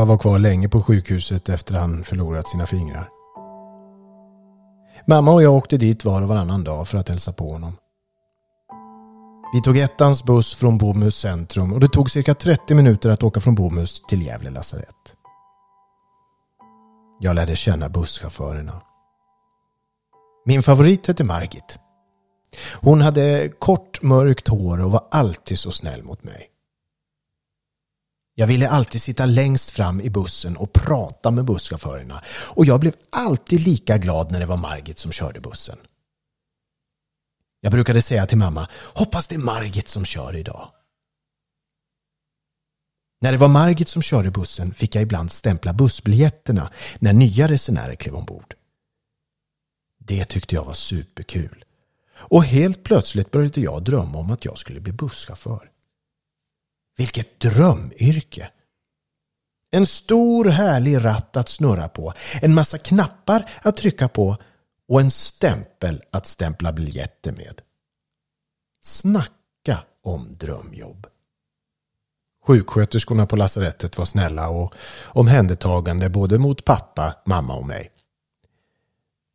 Pappa var kvar länge på sjukhuset efter han förlorat sina fingrar. Mamma och jag åkte dit var och varannan dag för att hälsa på honom. Vi tog ettans buss från Bomhus centrum och det tog cirka 30 minuter att åka från Bomhus till Gävle lasarett. Jag lärde känna busschaufförerna. Min favorit hette Margit. Hon hade kort mörkt hår och var alltid så snäll mot mig. Jag ville alltid sitta längst fram i bussen och prata med busschaufförerna och jag blev alltid lika glad när det var Margit som körde bussen. Jag brukade säga till mamma, hoppas det är Margit som kör idag. När det var Margit som körde bussen fick jag ibland stämpla bussbiljetterna när nya resenärer klev ombord. Det tyckte jag var superkul. Och helt plötsligt började jag drömma om att jag skulle bli busschaufför. Vilket drömyrke! En stor härlig ratt att snurra på, en massa knappar att trycka på och en stämpel att stämpla biljetter med. Snacka om drömjobb. Sjuksköterskorna på lasarettet var snälla och omhändertagande både mot pappa, mamma och mig.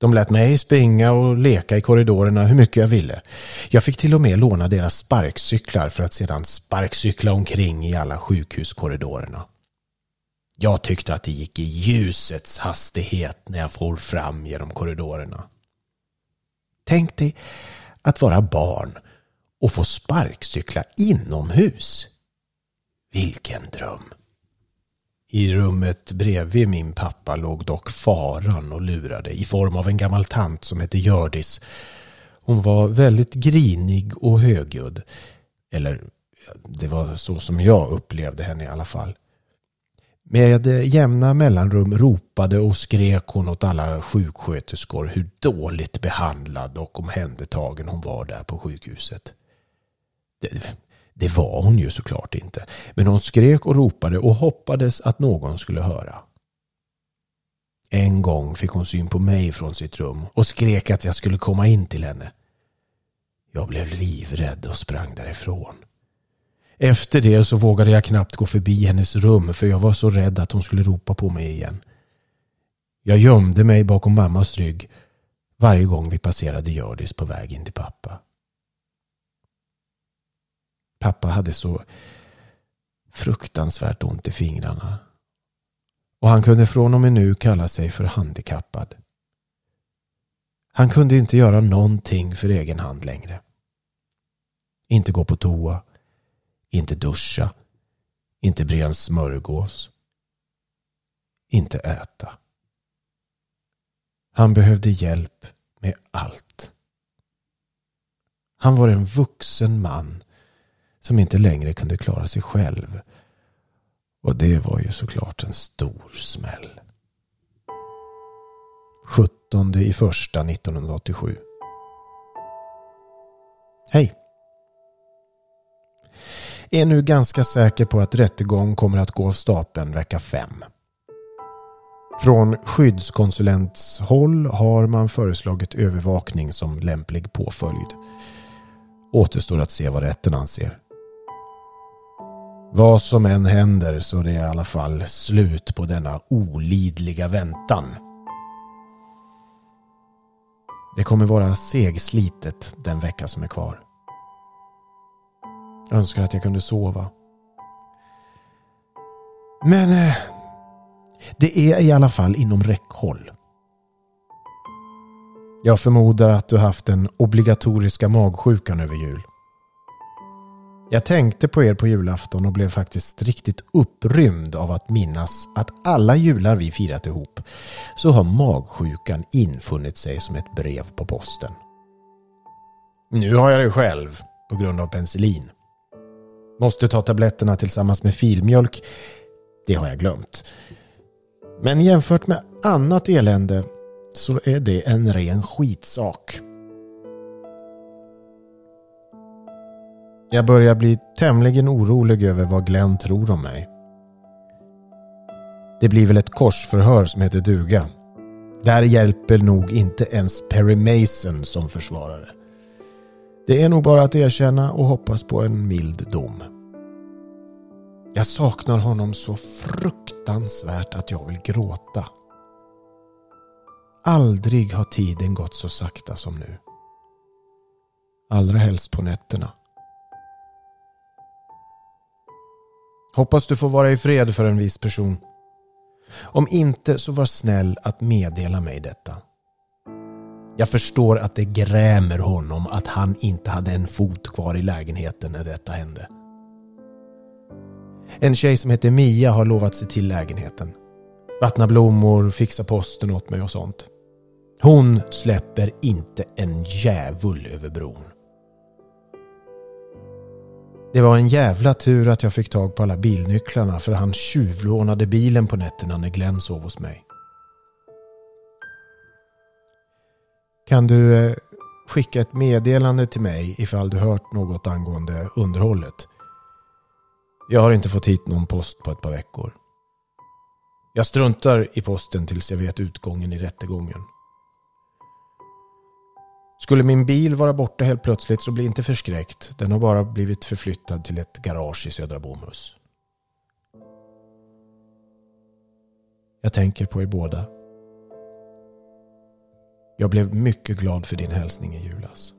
De lät mig springa och leka i korridorerna hur mycket jag ville. Jag fick till och med låna deras sparkcyklar för att sedan sparkcykla omkring i alla sjukhuskorridorerna. Jag tyckte att det gick i ljusets hastighet när jag for fram genom korridorerna. Tänk dig att vara barn och få sparkcykla inomhus. Vilken dröm! I rummet bredvid min pappa låg dock faran och lurade i form av en gammal tant som hette Gördis. Hon var väldigt grinig och högljudd. Eller det var så som jag upplevde henne i alla fall. Med jämna mellanrum ropade och skrek hon åt alla sjuksköterskor hur dåligt behandlad och omhändertagen hon var där på sjukhuset. Det, det var hon ju såklart inte. Men hon skrek och ropade och hoppades att någon skulle höra. En gång fick hon syn på mig från sitt rum och skrek att jag skulle komma in till henne. Jag blev livrädd och sprang därifrån. Efter det så vågade jag knappt gå förbi hennes rum för jag var så rädd att hon skulle ropa på mig igen. Jag gömde mig bakom mammas rygg varje gång vi passerade Gördis på väg in till pappa. Pappa hade så fruktansvärt ont i fingrarna. Och han kunde från och med nu kalla sig för handikappad. Han kunde inte göra någonting för egen hand längre. Inte gå på toa. Inte duscha. Inte bre en smörgås. Inte äta. Han behövde hjälp med allt. Han var en vuxen man som inte längre kunde klara sig själv. Och det var ju såklart en stor smäll. 17 i första 1987. Hej! Är nu ganska säker på att rättegång kommer att gå av stapeln vecka 5. Från skyddskonsulentshåll har man föreslagit övervakning som lämplig påföljd. Återstår att se vad rätten anser. Vad som än händer så är det i alla fall slut på denna olidliga väntan. Det kommer vara segslitet den vecka som är kvar. Jag önskar att jag kunde sova. Men eh, det är i alla fall inom räckhåll. Jag förmodar att du haft den obligatoriska magsjukan över jul. Jag tänkte på er på julafton och blev faktiskt riktigt upprymd av att minnas att alla jular vi firat ihop så har magsjukan infunnit sig som ett brev på posten. Nu har jag det själv på grund av penicillin. Måste ta tabletterna tillsammans med filmjölk. Det har jag glömt. Men jämfört med annat elände så är det en ren skitsak. Jag börjar bli tämligen orolig över vad Glenn tror om mig. Det blir väl ett korsförhör som heter duga. Där hjälper nog inte ens Perry Mason som försvarare. Det är nog bara att erkänna och hoppas på en mild dom. Jag saknar honom så fruktansvärt att jag vill gråta. Aldrig har tiden gått så sakta som nu. Allra helst på nätterna. Hoppas du får vara i fred för en viss person. Om inte så var snäll att meddela mig detta. Jag förstår att det grämer honom att han inte hade en fot kvar i lägenheten när detta hände. En tjej som heter Mia har lovat sig till lägenheten. Vattna blommor, fixa posten åt mig och sånt. Hon släpper inte en djävul över bron. Det var en jävla tur att jag fick tag på alla bilnycklarna för han tjuvlånade bilen på nätterna när Glenn sov hos mig. Kan du eh, skicka ett meddelande till mig ifall du hört något angående underhållet? Jag har inte fått hit någon post på ett par veckor. Jag struntar i posten tills jag vet utgången i rättegången. Skulle min bil vara borta helt plötsligt så bli inte förskräckt. Den har bara blivit förflyttad till ett garage i Södra Bomhus. Jag tänker på er båda. Jag blev mycket glad för din hälsning i julas.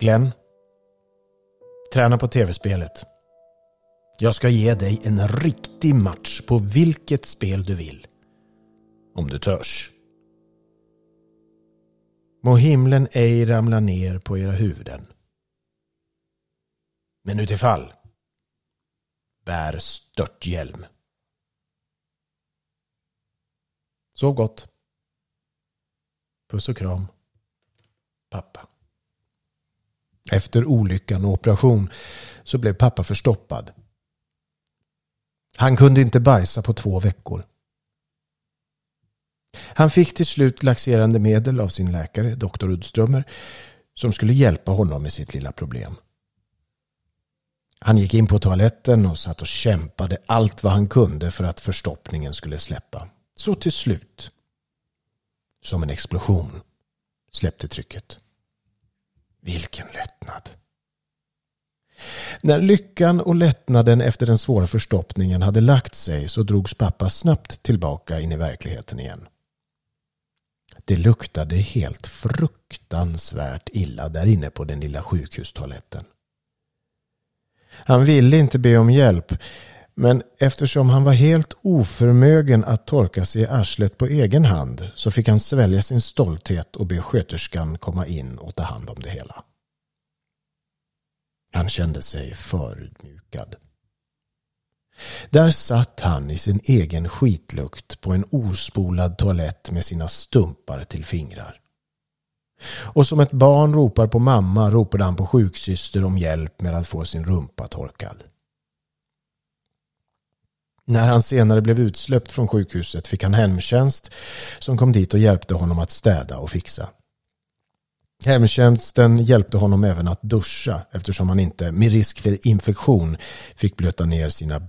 Glenn. Träna på tv-spelet. Jag ska ge dig en riktig match på vilket spel du vill. Om du törs. Må himlen ej ramla ner på era huvuden. Men utifall, bär störthjälm. Sov gott. Puss och kram. Pappa. Efter olyckan och operation så blev pappa förstoppad. Han kunde inte bajsa på två veckor. Han fick till slut laxerande medel av sin läkare, doktor Uddströmer, som skulle hjälpa honom med sitt lilla problem. Han gick in på toaletten och satt och kämpade allt vad han kunde för att förstoppningen skulle släppa. Så till slut, som en explosion, släppte trycket. Vilken lättnad! När lyckan och lättnaden efter den svåra förstoppningen hade lagt sig så drogs pappa snabbt tillbaka in i verkligheten igen. Det luktade helt fruktansvärt illa där inne på den lilla sjukhustoaletten. Han ville inte be om hjälp men eftersom han var helt oförmögen att torka sig i arslet på egen hand så fick han svälja sin stolthet och be sköterskan komma in och ta hand om det hela. Han kände sig förutmjukad. Där satt han i sin egen skitlukt på en ospolad toalett med sina stumpar till fingrar. Och som ett barn ropar på mamma ropade han på sjuksyster om hjälp med att få sin rumpa torkad. När han senare blev utsläppt från sjukhuset fick han hemtjänst som kom dit och hjälpte honom att städa och fixa. Hemtjänsten hjälpte honom även att duscha eftersom han inte med risk för infektion fick blöta ner sina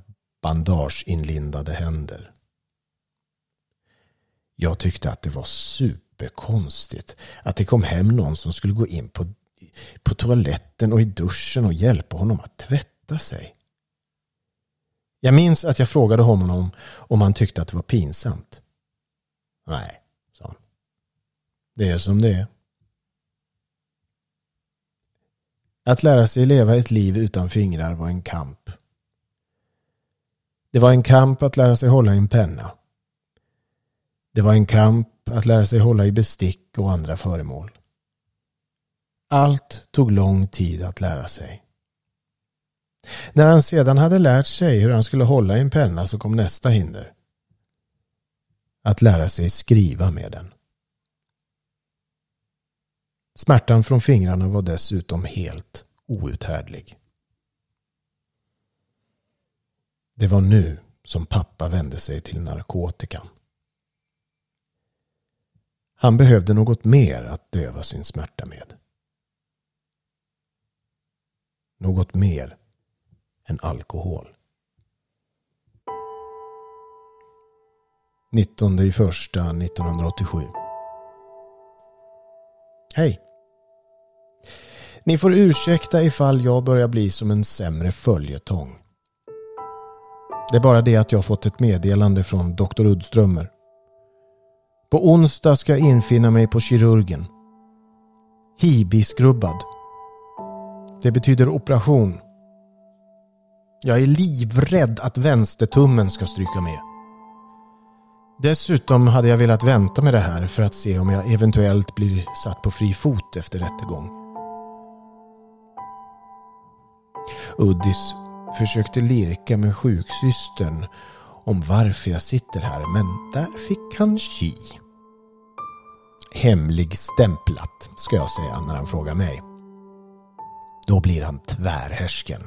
bandageinlindade händer. Jag tyckte att det var superkonstigt att det kom hem någon som skulle gå in på, på toaletten och i duschen och hjälpa honom att tvätta sig. Jag minns att jag frågade honom om han tyckte att det var pinsamt. Nej, sa han. Det är som det är. Att lära sig leva ett liv utan fingrar var en kamp. Det var en kamp att lära sig hålla i en penna. Det var en kamp att lära sig hålla i bestick och andra föremål. Allt tog lång tid att lära sig. När han sedan hade lärt sig hur han skulle hålla i en penna så kom nästa hinder. Att lära sig skriva med den. Smärtan från fingrarna var dessutom helt outhärdlig. Det var nu som pappa vände sig till narkotikan. Han behövde något mer att döva sin smärta med. Något mer än alkohol. 19 i första 1987. Hej! Ni får ursäkta ifall jag börjar bli som en sämre följetong. Det är bara det att jag har fått ett meddelande från Dr. Uddströmer. På onsdag ska jag infinna mig på kirurgen. Hibi-skrubbad. Det betyder operation. Jag är livrädd att vänstertummen ska stryka med. Dessutom hade jag velat vänta med det här för att se om jag eventuellt blir satt på fri fot efter rättegång. Uddis försökte lirka med sjuksystern om varför jag sitter här men där fick han chi. Hemligstämplat ska jag säga när han frågar mig. Då blir han tvärhärsken.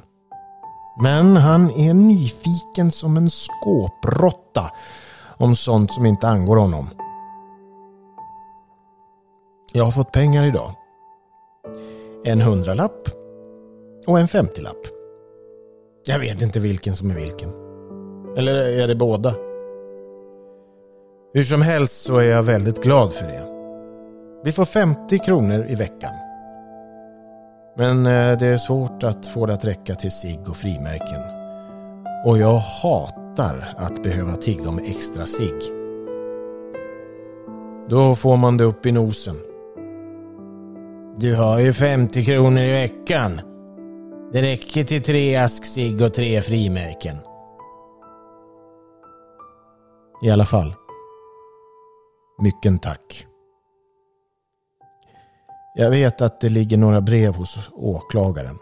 Men han är nyfiken som en skåpråtta om sånt som inte angår honom. Jag har fått pengar idag. En hundralapp och en femtiolapp. Jag vet inte vilken som är vilken. Eller är det båda? Hur som helst så är jag väldigt glad för det. Vi får 50 kronor i veckan. Men eh, det är svårt att få det att räcka till sig och frimärken. Och jag hatar att behöva tigga om extra sig. Då får man det upp i nosen. Du har ju 50 kronor i veckan. Det räcker till tre ask sig och tre frimärken. I alla fall. Mycken tack. Jag vet att det ligger några brev hos åklagaren.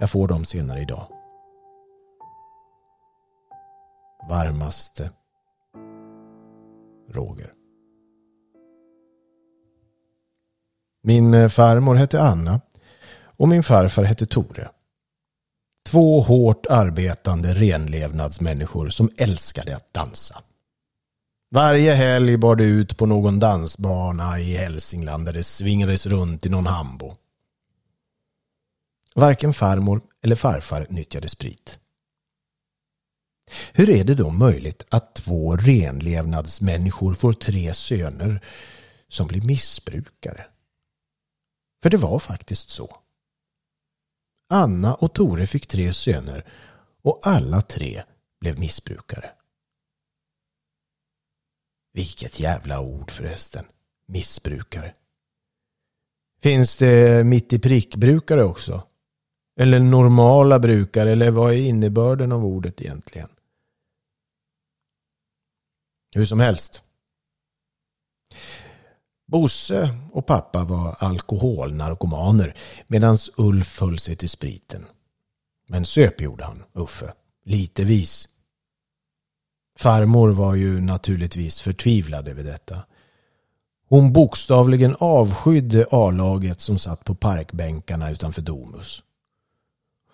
Jag får dem senare idag. Varmaste Roger. Min farmor hette Anna och min farfar hette Tore. Två hårt arbetande renlevnadsmänniskor som älskade att dansa. Varje helg bar det ut på någon dansbana i Hälsingland där det svingades runt i någon hambo. Varken farmor eller farfar nyttjade sprit. Hur är det då möjligt att två renlevnadsmänniskor får tre söner som blir missbrukare? För det var faktiskt så. Anna och Tore fick tre söner och alla tre blev missbrukare. Vilket jävla ord förresten. Missbrukare. Finns det mitt i prick-brukare också? Eller normala brukare? Eller vad är innebörden av ordet egentligen? Hur som helst. Bosse och pappa var alkoholnarkomaner medan Ulf höll sig till spriten. Men söp gjorde han, Uffe. Litevis. Farmor var ju naturligtvis förtvivlad över detta. Hon bokstavligen avskydde A-laget som satt på parkbänkarna utanför Domus.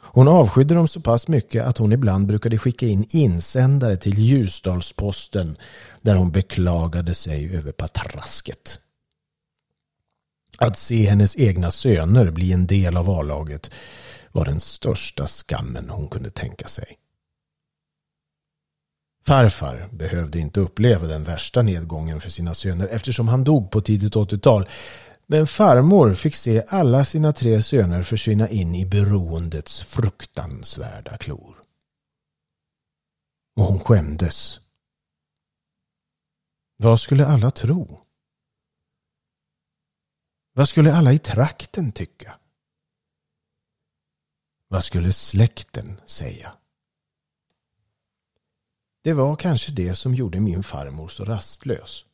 Hon avskydde dem så pass mycket att hon ibland brukade skicka in insändare till Ljusdalsposten där hon beklagade sig över patrasket. Att se hennes egna söner bli en del av A-laget var den största skammen hon kunde tänka sig. Farfar behövde inte uppleva den värsta nedgången för sina söner eftersom han dog på tidigt 80-tal. Men farmor fick se alla sina tre söner försvinna in i beroendets fruktansvärda klor. Och hon skämdes. Vad skulle alla tro? Vad skulle alla i trakten tycka? Vad skulle släkten säga? Det var kanske det som gjorde min farmor så rastlös.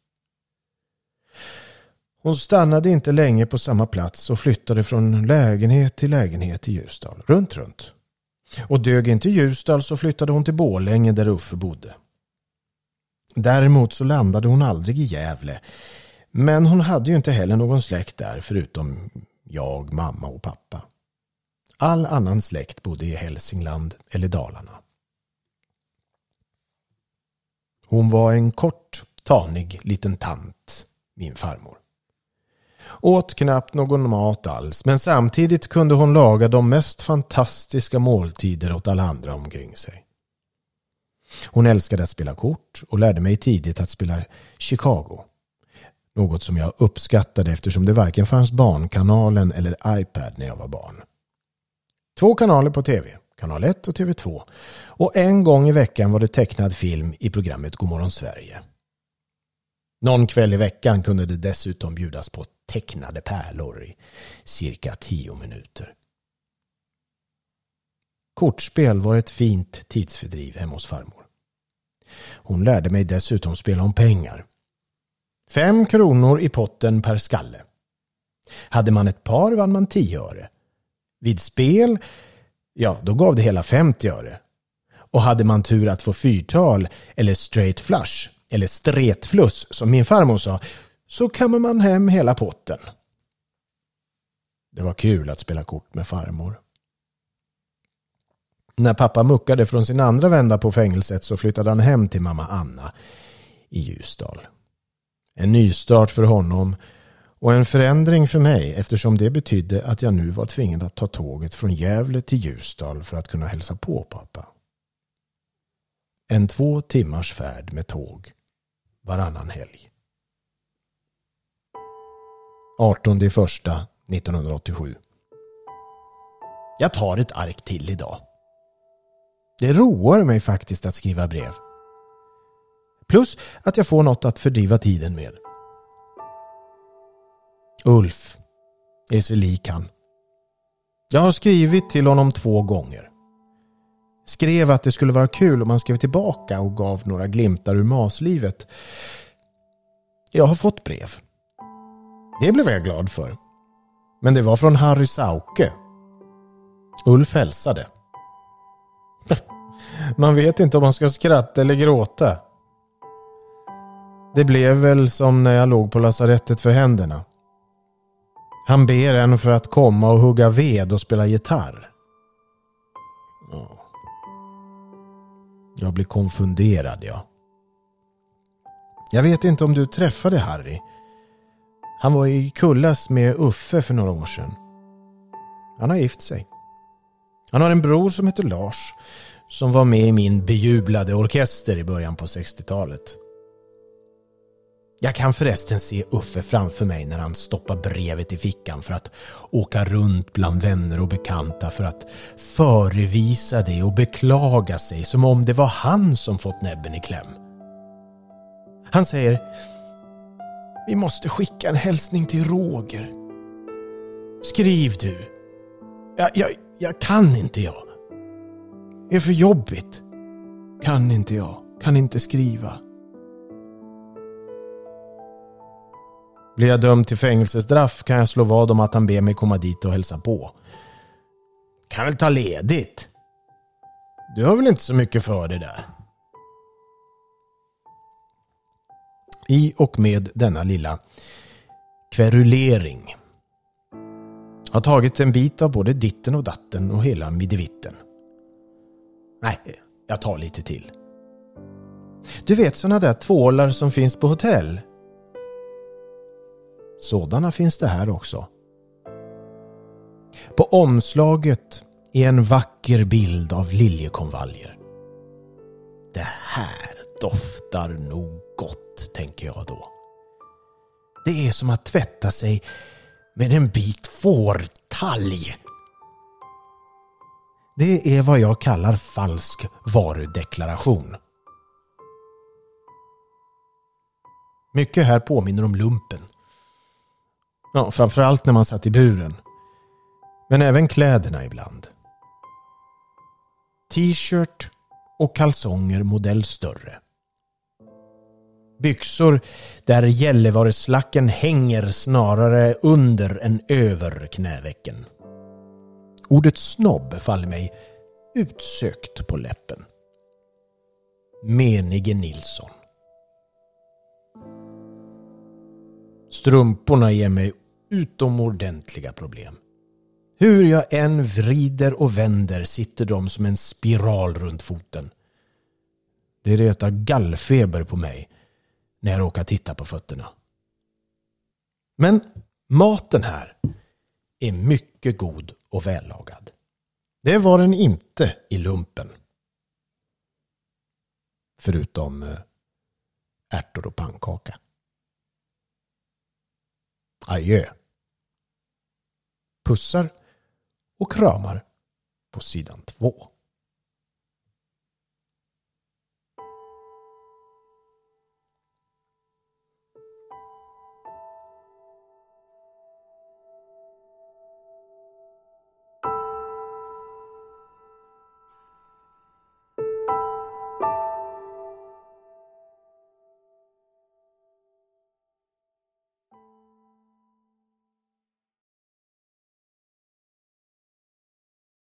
Hon stannade inte länge på samma plats och flyttade från lägenhet till lägenhet i Ljusdal, runt runt. Och dög inte Ljusdal så flyttade hon till Bålänge där Uffe bodde. Däremot så landade hon aldrig i Gävle. Men hon hade ju inte heller någon släkt där förutom jag, mamma och pappa. All annan släkt bodde i Hälsingland eller Dalarna. Hon var en kort, tanig liten tant, min farmor. Åt knappt någon mat alls, men samtidigt kunde hon laga de mest fantastiska måltider åt alla andra omkring sig. Hon älskade att spela kort och lärde mig tidigt att spela Chicago. Något som jag uppskattade eftersom det varken fanns Barnkanalen eller iPad när jag var barn. Två kanaler på tv, kanal 1 och TV2. Och en gång i veckan var det tecknad film i programmet Godmorgon Sverige. Någon kväll i veckan kunde det dessutom bjudas på tecknade pärlor i cirka tio minuter. Kortspel var ett fint tidsfördriv hemma hos farmor. Hon lärde mig dessutom spela om pengar. Fem kronor i potten per skalle. Hade man ett par vann man tio öre. Vid spel, ja då gav det hela 50 öre. Och hade man tur att få fyrtal eller straight flush eller stretfluss som min farmor sa, så kammar man hem hela potten. Det var kul att spela kort med farmor. När pappa muckade från sin andra vända på fängelset så flyttade han hem till mamma Anna i Ljusdal. En nystart för honom och en förändring för mig eftersom det betydde att jag nu var tvingad att ta tåget från Gävle till Ljusdal för att kunna hälsa på pappa. En två timmars färd med tåg varannan helg. 18 första 1987. Jag tar ett ark till idag. Det roar mig faktiskt att skriva brev. Plus att jag får något att fördriva tiden med. Ulf är sig lik han. Jag har skrivit till honom två gånger. Skrev att det skulle vara kul om han skrev tillbaka och gav några glimtar ur maslivet. Jag har fått brev. Det blev jag glad för. Men det var från Harry Sauke. Ulf hälsade. Man vet inte om man ska skratta eller gråta. Det blev väl som när jag låg på lasarettet för händerna. Han ber en för att komma och hugga ved och spela gitarr. Jag blir konfunderad, ja. Jag vet inte om du träffade Harry. Han var i Kullas med Uffe för några år sedan. Han har gift sig. Han har en bror som heter Lars som var med i min bejublade orkester i början på 60-talet. Jag kan förresten se Uffe framför mig när han stoppar brevet i fickan för att åka runt bland vänner och bekanta för att förevisa det och beklaga sig som om det var han som fått näbben i kläm. Han säger Vi måste skicka en hälsning till Roger. Skriv du. Jag, jag, jag kan inte jag. Det är för jobbigt. Kan inte jag. Kan inte skriva. Blir jag dömd till fängelsestraff kan jag slå vad om att han ber mig komma dit och hälsa på. Kan väl ta ledigt? Du har väl inte så mycket för det där? I och med denna lilla kverulering har tagit en bit av både ditten och datten och hela middevitten. Nej, jag tar lite till. Du vet sådana där tvålar som finns på hotell? Sådana finns det här också. På omslaget är en vacker bild av liljekonvaljer. Det här doftar nog gott, tänker jag då. Det är som att tvätta sig med en bit fårtalg. Det är vad jag kallar falsk varudeklaration. Mycket här påminner om lumpen. Ja, framförallt när man satt i buren. Men även kläderna ibland. T-shirt och kalsonger modell större. Byxor där Gällivareslacken hänger snarare under än över knävecken. Ordet snobb faller mig utsökt på läppen. Menige Nilsson. Strumporna ger mig utomordentliga problem. Hur jag än vrider och vänder sitter de som en spiral runt foten. Det retar gallfeber på mig när jag råkar titta på fötterna. Men maten här är mycket god och vällagad. Det var den inte i lumpen. Förutom eh, ärtor och pannkaka. Adjö. Pussar och kramar på sidan två.